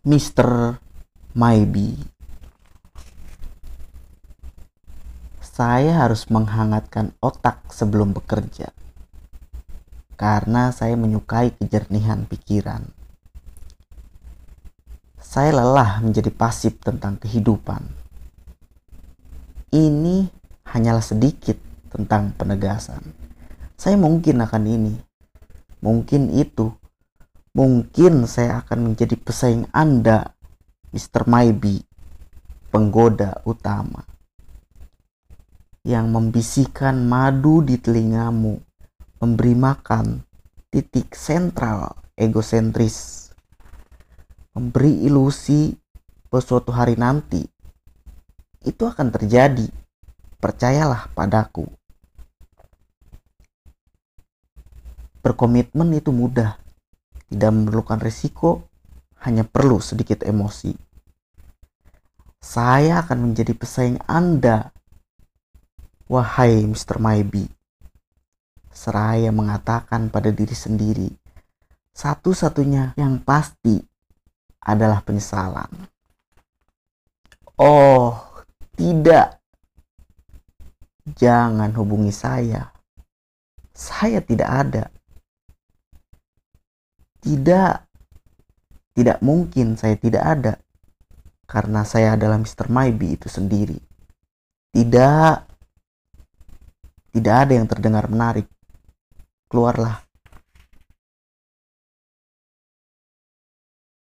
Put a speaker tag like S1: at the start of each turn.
S1: Mr. Maybe. Saya harus menghangatkan otak sebelum bekerja. Karena saya menyukai kejernihan pikiran. Saya lelah menjadi pasif tentang kehidupan. Ini hanyalah sedikit tentang penegasan. Saya mungkin akan ini, mungkin itu, mungkin saya akan menjadi pesaing Anda, Mr. Maybe, penggoda utama yang membisikkan madu di telingamu, memberi makan titik sentral egosentris, memberi ilusi bahwa suatu hari nanti itu akan terjadi. Percayalah padaku. Berkomitmen itu mudah, tidak memerlukan risiko, hanya perlu sedikit emosi. Saya akan menjadi pesaing Anda Wahai Mr. Maybe, seraya mengatakan pada diri sendiri, satu-satunya yang pasti adalah penyesalan. Oh, tidak. Jangan hubungi saya. Saya tidak ada. Tidak. Tidak mungkin saya tidak ada. Karena saya adalah Mr. Maybe itu sendiri. Tidak. Tidak ada yang terdengar menarik. Keluarlah.